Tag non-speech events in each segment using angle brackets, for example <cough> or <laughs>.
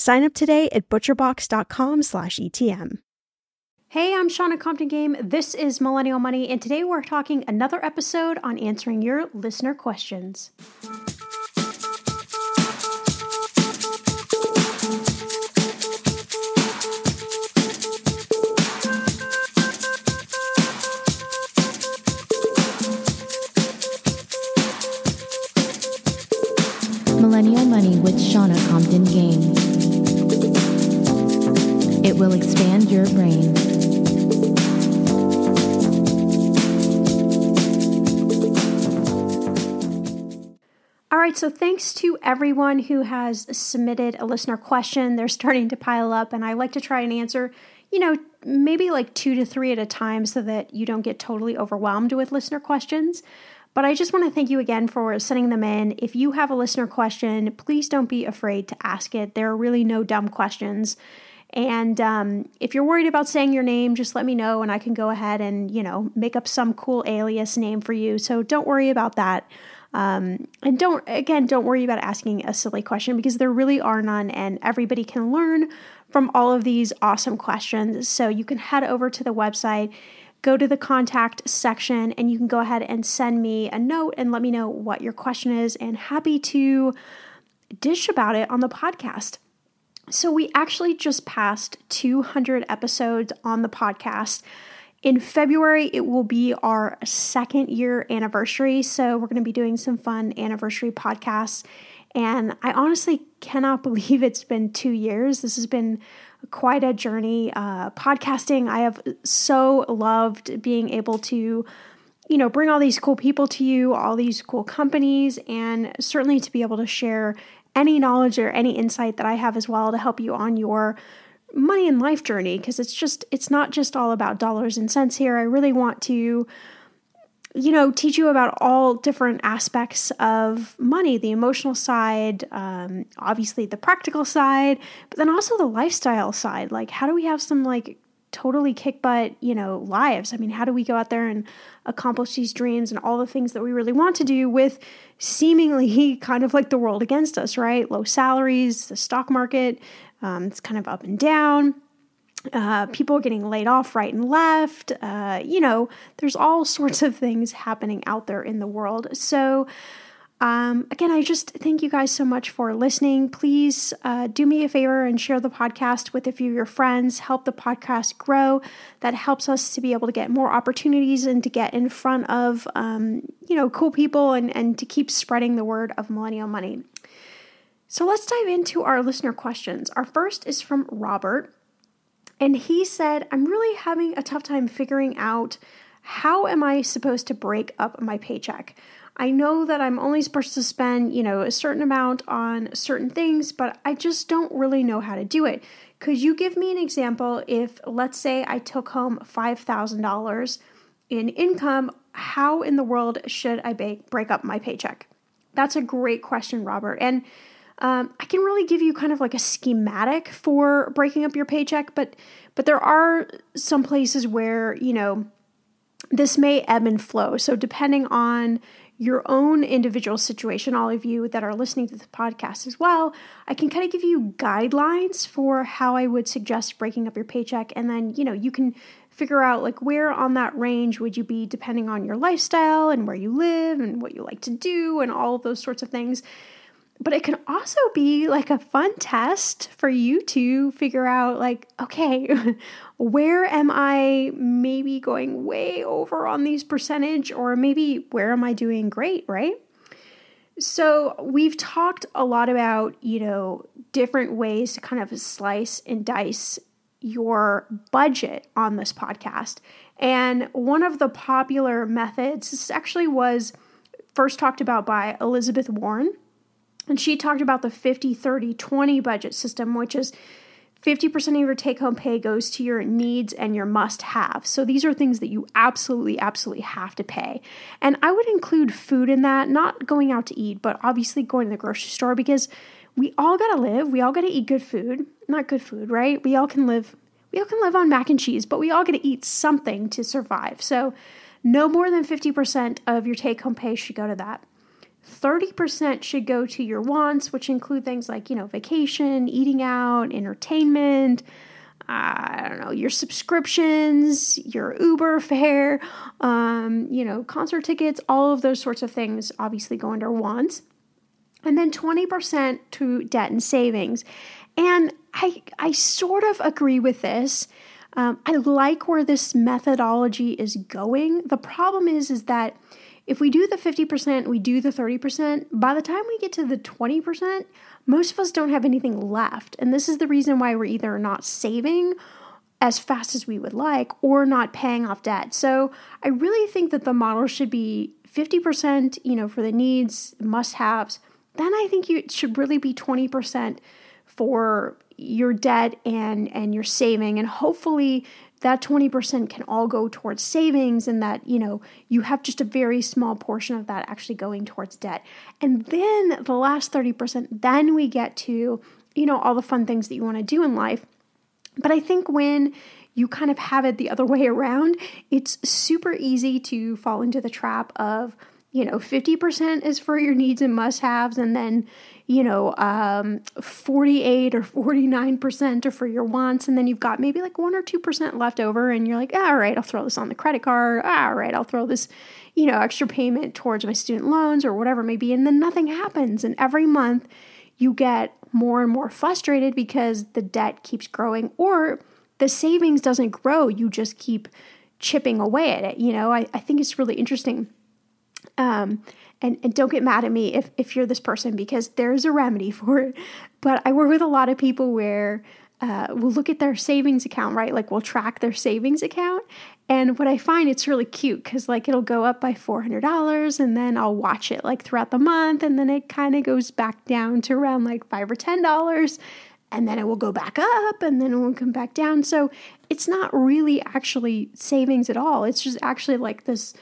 Sign up today at butcherbox.com/etm. Hey, I'm Shannah Compton Game. This is Millennial Money, and today we're talking another episode on answering your listener questions. Millennial Money with Shannah Compton Game. It will expand your brain. All right, so thanks to everyone who has submitted a listener question. <laughs> They're starting to pile up, and I like to try and answer, you know, maybe like two to three at a time so that you don't get totally overwhelmed with listener questions. But I just want to thank you again for sending them in. If you have a listener question, please don't be afraid to ask it. There are really no dumb questions. And um, if you're worried about saying your name, just let me know and I can go ahead and, you know, make up some cool alias name for you. So don't worry about that. Um, and don't, again, don't worry about asking a silly question because there really are none and everybody can learn from all of these awesome questions. So you can head over to the website, go to the contact section, and you can go ahead and send me a note and let me know what your question is. And happy to dish about it on the podcast. So, we actually just passed 200 episodes on the podcast. In February, it will be our second year anniversary. So, we're going to be doing some fun anniversary podcasts. And I honestly cannot <laughs> believe it's been two years. This has been quite a journey. Uh, podcasting, I have so loved being able to, you know, bring all these cool people to you, all these cool companies, and certainly to be able to share any knowledge or any insight that I have as well to help you on your money and life journey because it's just it's not just all about dollars and cents here. I really want to you know teach you about all different aspects of money the emotional side um, obviously the practical side but then also the lifestyle side like how do we have some like totally kick butt, you know, lives. I mean, how do we go out there and accomplish these dreams and all the things that we really want to do with seemingly <laughs> kind of like the world against us, right? Low salaries, the stock market, um, it's kind of up and down. Uh, people getting laid off right and left. Uh, you know, there's all <laughs> sorts of things happening out there in the world. So, um, again, I just thank you guys so much for listening. Please uh, do me a favor and share the podcast with a few of your friends. Help the podcast grow. That helps us to be able to get more opportunities and to get in front of um, you know cool people and and to keep spreading the word of millennial money. So let's dive into our listener questions. Our first is from Robert, and he said, "I'm really having a tough time figuring out." How am I supposed to break up my paycheck? I know that I'm only supposed to spend, you know, a certain amount on certain things, but I just don't really know how to do it. Could you give me an example if, let's say, I took home $5,000 in income? How in the world should I ba- break up my paycheck? That's a great question, Robert. And um, I can really give you kind of like a schematic for breaking up your paycheck, but but there are some places where you know this may ebb and flow. So depending on your own individual situation, all of you that are listening to the podcast as well, I can kind of give you guidelines for how I would suggest breaking up your paycheck. And then, you know, you can figure out like where on that range would you be depending on your lifestyle and where you live and what you like to do and all those sorts of things but it can also be like a fun test for you to figure out like okay <laughs> where am i maybe going way over on these percentage or maybe where am i doing great right? So we've talked a lot about you know different ways to kind of slice and dice your budget on this podcast. And one of the popular methods this actually was first talked about by elizabeth warren and she talked about the 50 30 20 budget system, which is 50% of your take home pay goes to your needs and your must have. So these are things that you absolutely, absolutely have to pay. And I would include food in that, not going out to eat, but obviously going to the grocery store because we all gotta live. We all gotta eat good food. Not good food, right? We all can live. We all can live on mac and cheese, but we all gotta eat something to survive. So no more than 50% of your take home pay should go to that. 30% should go to your wants, which include things like, you know, vacation, eating out, entertainment, I don't know, your subscriptions, your Uber fare, um, you know, concert tickets, all of those sorts of things obviously go under wants. And then 20% to debt and savings. And I, I sort of agree with this. Um, I like where this methodology is going. The problem is, is that if we do the 50%, we do the 30%, by the time we get to the 20%, most of us don't have anything left. And this is the reason why we're either not saving as fast as we would like or not paying off debt. So I really think that the model should be 50%, you know, for the needs, must-haves. Then I think you, it should really be 20% for your debt and and your saving and hopefully that 20% can all go towards savings and that you know you have just a very small portion of that actually going towards debt. And then the last 30% then we get to you know all the fun things that you want to do in life. But i think when you kind of have it the other <laughs> way around it's super easy to fall into the trap of you know 50% is for your needs and must haves and then you know, um, 48 or 49% are for your wants. And then you've got maybe like 1 or 2% left over. And you're like, all right, I'll throw this on the credit card. All right, I'll throw this, you know, extra payment towards my student loans or whatever it may be. And then nothing happens. And every month you get more and more frustrated because the debt keeps growing or the savings doesn't grow. You just keep chipping away at it. You know, I, I think it's really interesting. Um, and, and don't get mad at me if, if you're this person because there's a remedy <laughs> for it. But I work with a lot of people where uh, we'll look at their savings account, right? Like we'll track their savings account. And what I find it's really cute because like it'll go up by $400 and then I'll watch it like throughout the month and then it kind of goes back down to around like five or $10. and then it will go back up and then it will come back down. So it's not really actually savings at all. It's just actually like this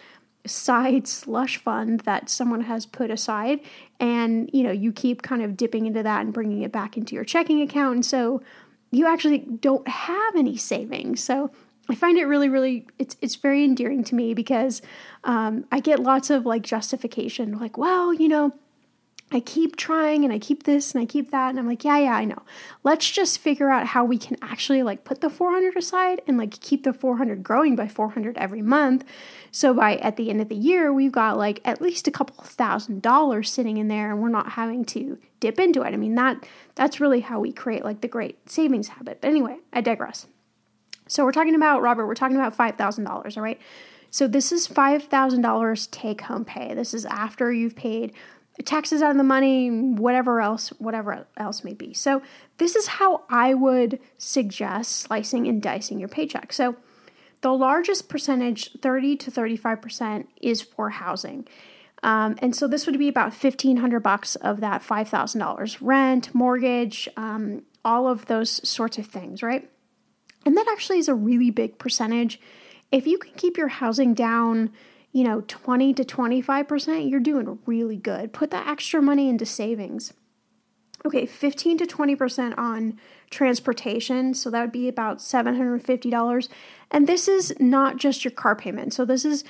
side slush fund that someone has put aside. And you know you keep kind of dipping into that and bringing it back into your checking account. And so you actually don't have any savings. So i find it really really it's it's very endearing to me because um, i get lots of like justification like well you know I keep trying and I keep this and I keep that and I'm like, yeah, yeah, I know. Let's just figure out how we can actually like put the 400 aside and like keep the 400 growing by 400 every month. So by at the end of the year, we've got like at least a couple thousand dollars sitting in there and we're not having to dip into it. I mean, that that's really how we create like the great savings habit. But anyway, I digress. So we're talking about Robert, we're talking about $5,000, all right? So this is $5,000 take home pay. This is after you've paid taxes on the money, whatever else, whatever else may be. So this is how I would suggest slicing and dicing your paycheck. So the largest percentage, 30 to 35%, is for housing. Um, and so this would be about 1500 bucks of that $5,000 rent, mortgage, um, all of those sorts of things, right? And that actually is a really big percentage. If you can keep your housing down, you know, 20 to 25%, you're doing really good. Put that extra money into savings. Okay, 15 to 20% on transportation. So that would be about $750. And this is not just your car payment. So this is,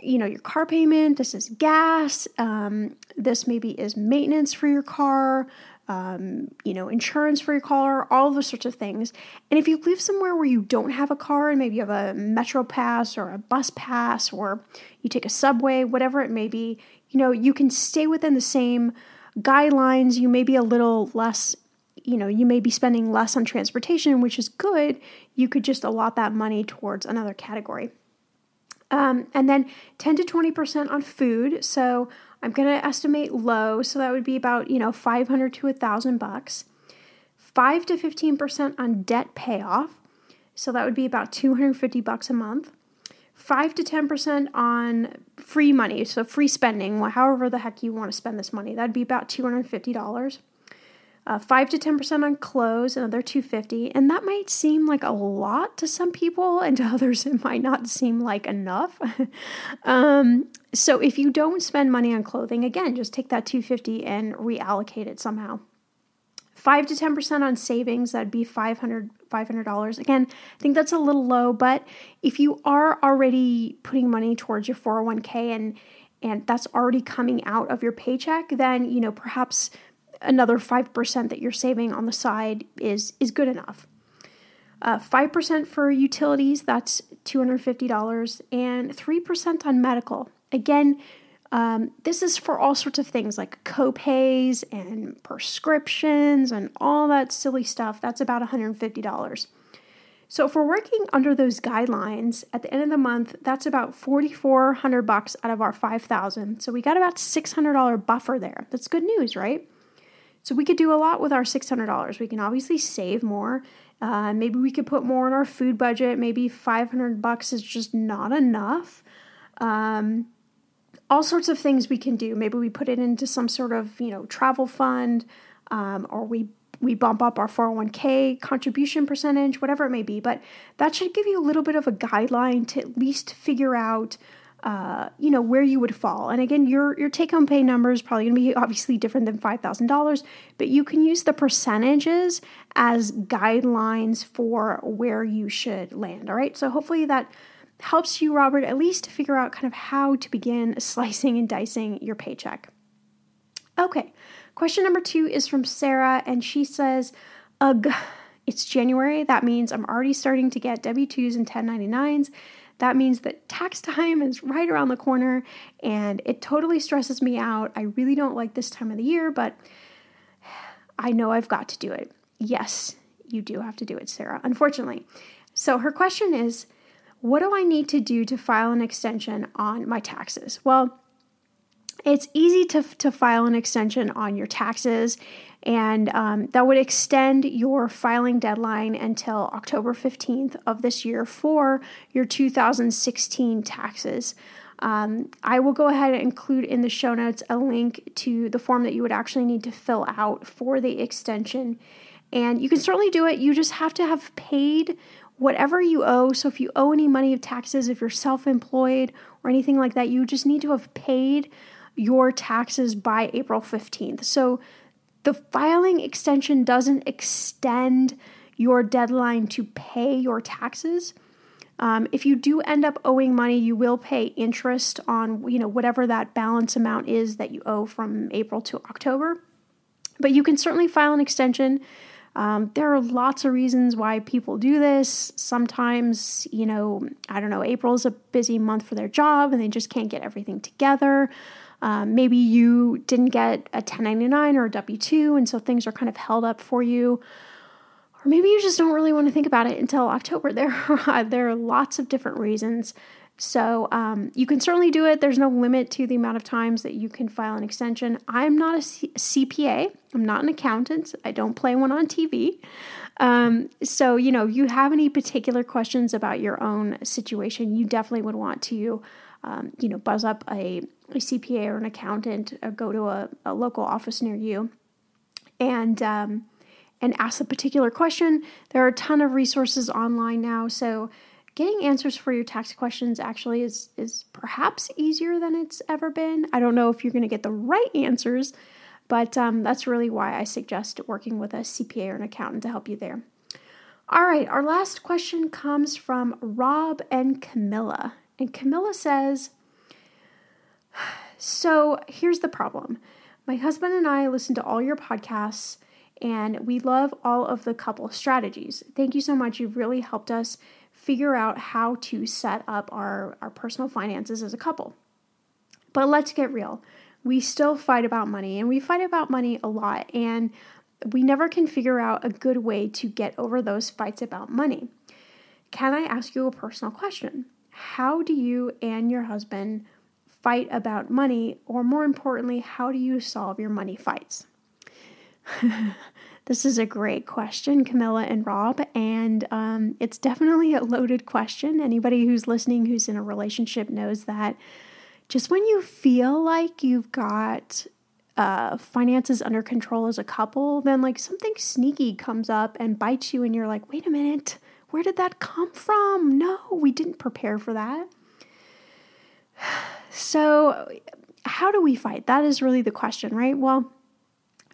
you know, your car payment, this is gas, um, this maybe is maintenance for your car, um, you know, insurance for your car, all those sorts of things. And if you live somewhere where you don't have a car and maybe you have a metro pass or a bus pass or you take a subway, whatever it may be, you know, you can stay within the same guidelines. You may be a little less, you know, you may be spending less on transportation, which is good. You could just allot that money towards another category. Um, and then 10 to 20% on food. So I'm going to estimate low, so that would be about, you know, 500 to a 1000 bucks. 5 to 15% on debt payoff. So that would be about 250 bucks a month. 5 to 10% on free money, so free spending, however the heck you want to spend this money. That'd be about $250 uh, 5 to 10% on clothes, another 250 and that might seem like a lot to some people and to <laughs> others it might not seem like enough. <laughs> Um, so if you don't spend money on clothing again just take that 250 and reallocate it somehow. 5 to 10% on savings that'd be 500 $500 again i think that's a little low but if you are already putting money towards your 401k and and that's already coming out of your paycheck then you know perhaps another 5% that you're saving on the side is is good enough. Uh, 5% for utilities, that's $250, and 3% on medical. Again, um, this is for all sorts of things like copays and prescriptions and all that silly stuff. That's about $150. So if we're working under those guidelines at the end of the month, that's about 4400 bucks out of our 5000. So we got about $600 buffer there. That's good news, right? So we could do a lot with our $600. We can obviously save more. Uh, maybe we could put more in our food budget. Maybe 500 bucks is just not enough. Um, all sorts of things we can do. Maybe we put it into some sort of, you know, travel fund um, or we we bump up our 401k contribution percentage, whatever it may be. But that should give you a little bit of a guideline to at least figure out uh, you know where you would fall. And again, your your take home pay number is probably going to be obviously different than five thousand dollars, but you can use the percentages as guidelines for where you should land. All right, so hopefully that helps you, Robert, at least figure out kind of how to begin <laughs> slicing and dicing your paycheck. Okay, question number two is from Sarah, and she says, "Ugh." It's January. That means I'm already starting to get W 2s and 1099s that means that tax time is right around the corner and it totally stresses me out. I really don't like this time of the year, but I know I've got to do it. Yes, you do have to do it, Sarah, unfortunately. So her question is What do I need to do to file an extension on my taxes? Well, it's easy to, to file an extension on your taxes and um, that would extend your filing deadline until October 15th of this year for your 2016 taxes. Um, I will go ahead and include in the show notes a link to the form that you would actually need to fill out for the extension. And you can certainly do it. You just have to have paid whatever you owe. So if you owe any money of taxes, if you're self employed or anything like that, you just need to have paid your taxes by April 15th. So the filing extension doesn't extend your deadline to pay your taxes. Um, if you do end up owing money, you will pay interest on you know whatever that balance amount is that you owe from April to October. But you can certainly file an extension. Um, there are lots of reasons why people do this. Sometimes, you know, I don't know, April is a busy month for their job and they just can't get everything together. Um, maybe you didn't get a 1099 or a W 2, and so things are kind of held up for you. Or maybe you just don't really want to think about it until October. <laughs> There, are, there are lots of different reasons. So um, you can certainly do it. There's no limit to the amount of times that you can file an extension. I'm not a C- CPA. I'm not an accountant. I don't play one on TV. Um, so you know, if you have any particular questions about your own situation, you definitely would want to, um, you know, buzz up a, a, CPA or an accountant, or go to a, a local office near you, and um, and ask a particular question. There are a ton of resources online now, so getting answers for your tax questions actually is is perhaps easier than it's ever been. I don't know if you're going to get the right answers, but um, that's really why I suggest working with a CPA or an accountant to help you there. All right, our last question comes from Rob and Camilla. And Camilla says, <sighs> So here's the problem. My husband and I listen to all your podcasts and we love all of the couple strategies. Thank you so much. You've really helped us figure out how to set up our, our personal finances as a couple. But let's get real. We still fight about money, and we fight about money a lot, and we never can figure out a good way to get over those fights about money. Can I ask you a personal question? How do you and your husband fight about money, or more importantly, how do you solve your money fights? <laughs> This is a great question, Camilla and Rob, and um, it's definitely a loaded question. Anybody who's listening who's in a relationship knows that just when you feel like you've got uh, finances under control as a couple, then like something sneaky comes up and bites you, and you're like, wait a minute, where did that come from? No, we didn't prepare for that. <sighs> So, how do we fight? That is really the question, right? Well,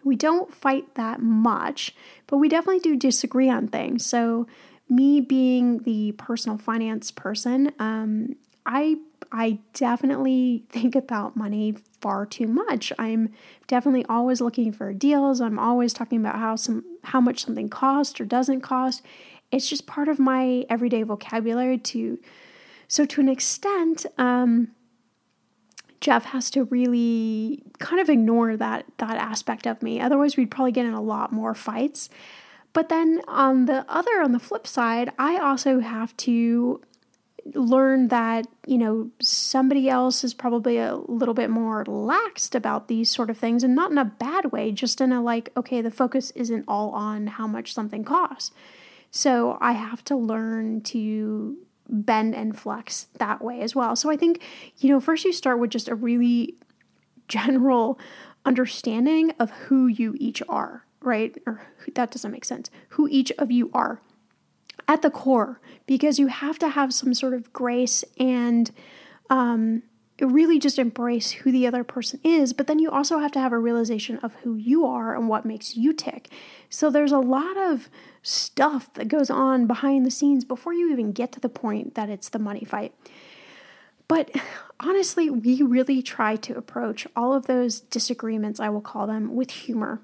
we don't fight that much, but we definitely do disagree on things. So, me being the personal finance person, um, I I definitely <laughs> think about money far too much. I'm definitely always looking for deals. I'm always talking about how some how much something costs or doesn't cost. It's just part of my everyday vocabulary to so to an extent, um, Jeff has to really kind of ignore that that aspect of me. Otherwise, we'd probably get in a lot more fights. But then on the other on the flip side, I also have to learn that, you know, somebody else is probably a little bit more laxed about these sort of things and not in a bad way, just in a like, okay, the focus isn't all on how much something costs. So I have to learn to bend and flex that way as well. So I think, you know, first you start with just a really general understanding of who you each are, right? Or that doesn't make sense. Who each of you are at the core, because you have to have some sort of grace and um, really just embrace who the other person is, but then you also have to have a realization of who you are and what makes you tick. So there's a lot of stuff that goes on behind the scenes before you even get to the point that it's the money fight. But honestly, we really try to approach all of those disagreements, I will call them, with humor.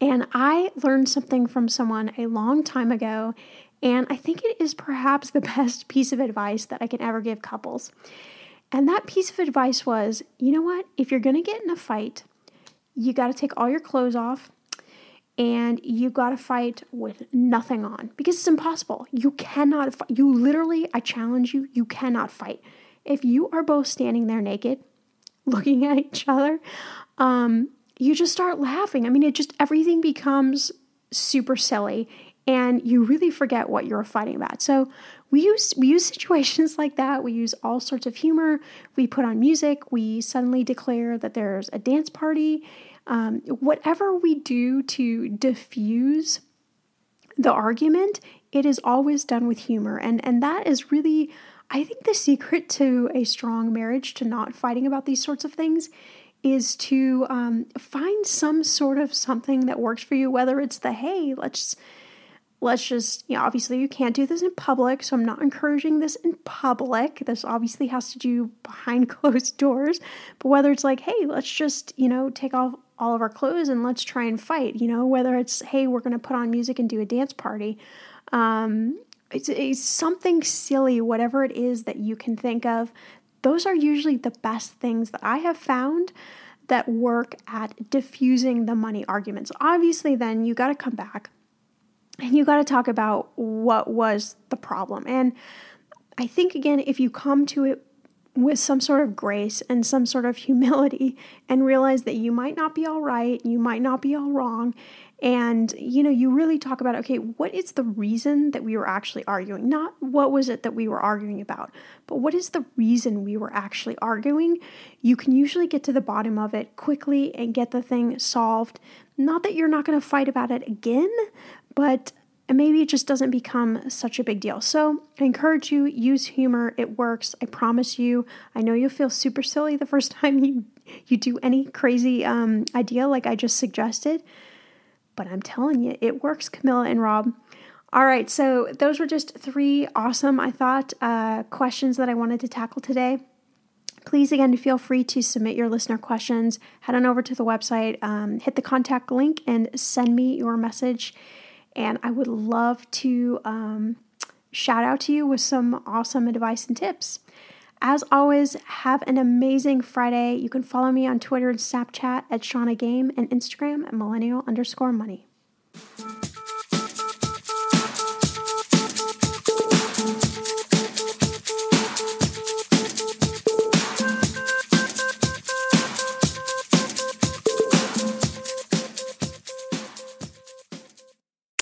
And I learned something from someone a long time ago, and I think it is perhaps the <laughs> best piece of advice that I can ever give couples. And that piece of advice was you know what? If you're going to get in a fight, you got to take all your clothes off and you got to fight with nothing on because it's impossible. You cannot, you literally, I challenge you, you cannot fight. If you are both standing there naked, <laughs> looking at each other, um, you just start laughing. I mean, it just, everything becomes super silly and you really forget what you're fighting about. So we use we use <laughs> situations like that. We use all sorts of humor. We put on music. We suddenly declare that there's a dance party. Um, whatever we do to diffuse the argument, it is always done with humor. And, and that is really, I think, the secret to a strong marriage, to not fighting about these sorts of things, is to um, find some sort of something that works for you, whether it's the hey, let's let's just, you know, obviously you can't do this in public, so I'm not encouraging this in public. This obviously has to do behind <laughs> closed doors. But whether it's like, hey, let's just, you know, take off all of our clothes and let's try and fight, you know, whether it's, hey, we're going to put on music and do a dance party. Um, it's, it's something silly, whatever it is that you can think of. Those are usually the best things that I have found that work at diffusing the money arguments. Obviously, then you got to come back and you got to talk about what was the problem. And I think, again, if you come to it with some sort of grace and some sort of <laughs> humility and realize that you might not be all right, you might not be all wrong, and you know, you really talk about okay, what is the reason that we were actually arguing? Not what was it that we were arguing about, but what is the reason we were actually arguing? You can usually get to the bottom of it quickly and get the thing solved. Not that you're not going to fight about it again, but maybe it just doesn't become such a big deal. So I encourage you, use humor. It works. I promise you. I know you'll feel super silly the first <laughs> time you you do any crazy um, idea like I just suggested, but I'm telling you, it works, Camilla and Rob. All right, so those were just three awesome, I thought, uh, questions that I wanted to tackle today. Please, again, feel free to submit your listener questions. Head on over to the website, um, hit the contact link, and send me your message and I would love to um, shout out to you with some awesome advice and tips. As always, have an amazing Friday. You can follow me on Twitter and Snapchat at Shannah Game and Instagram at millennial underscore money.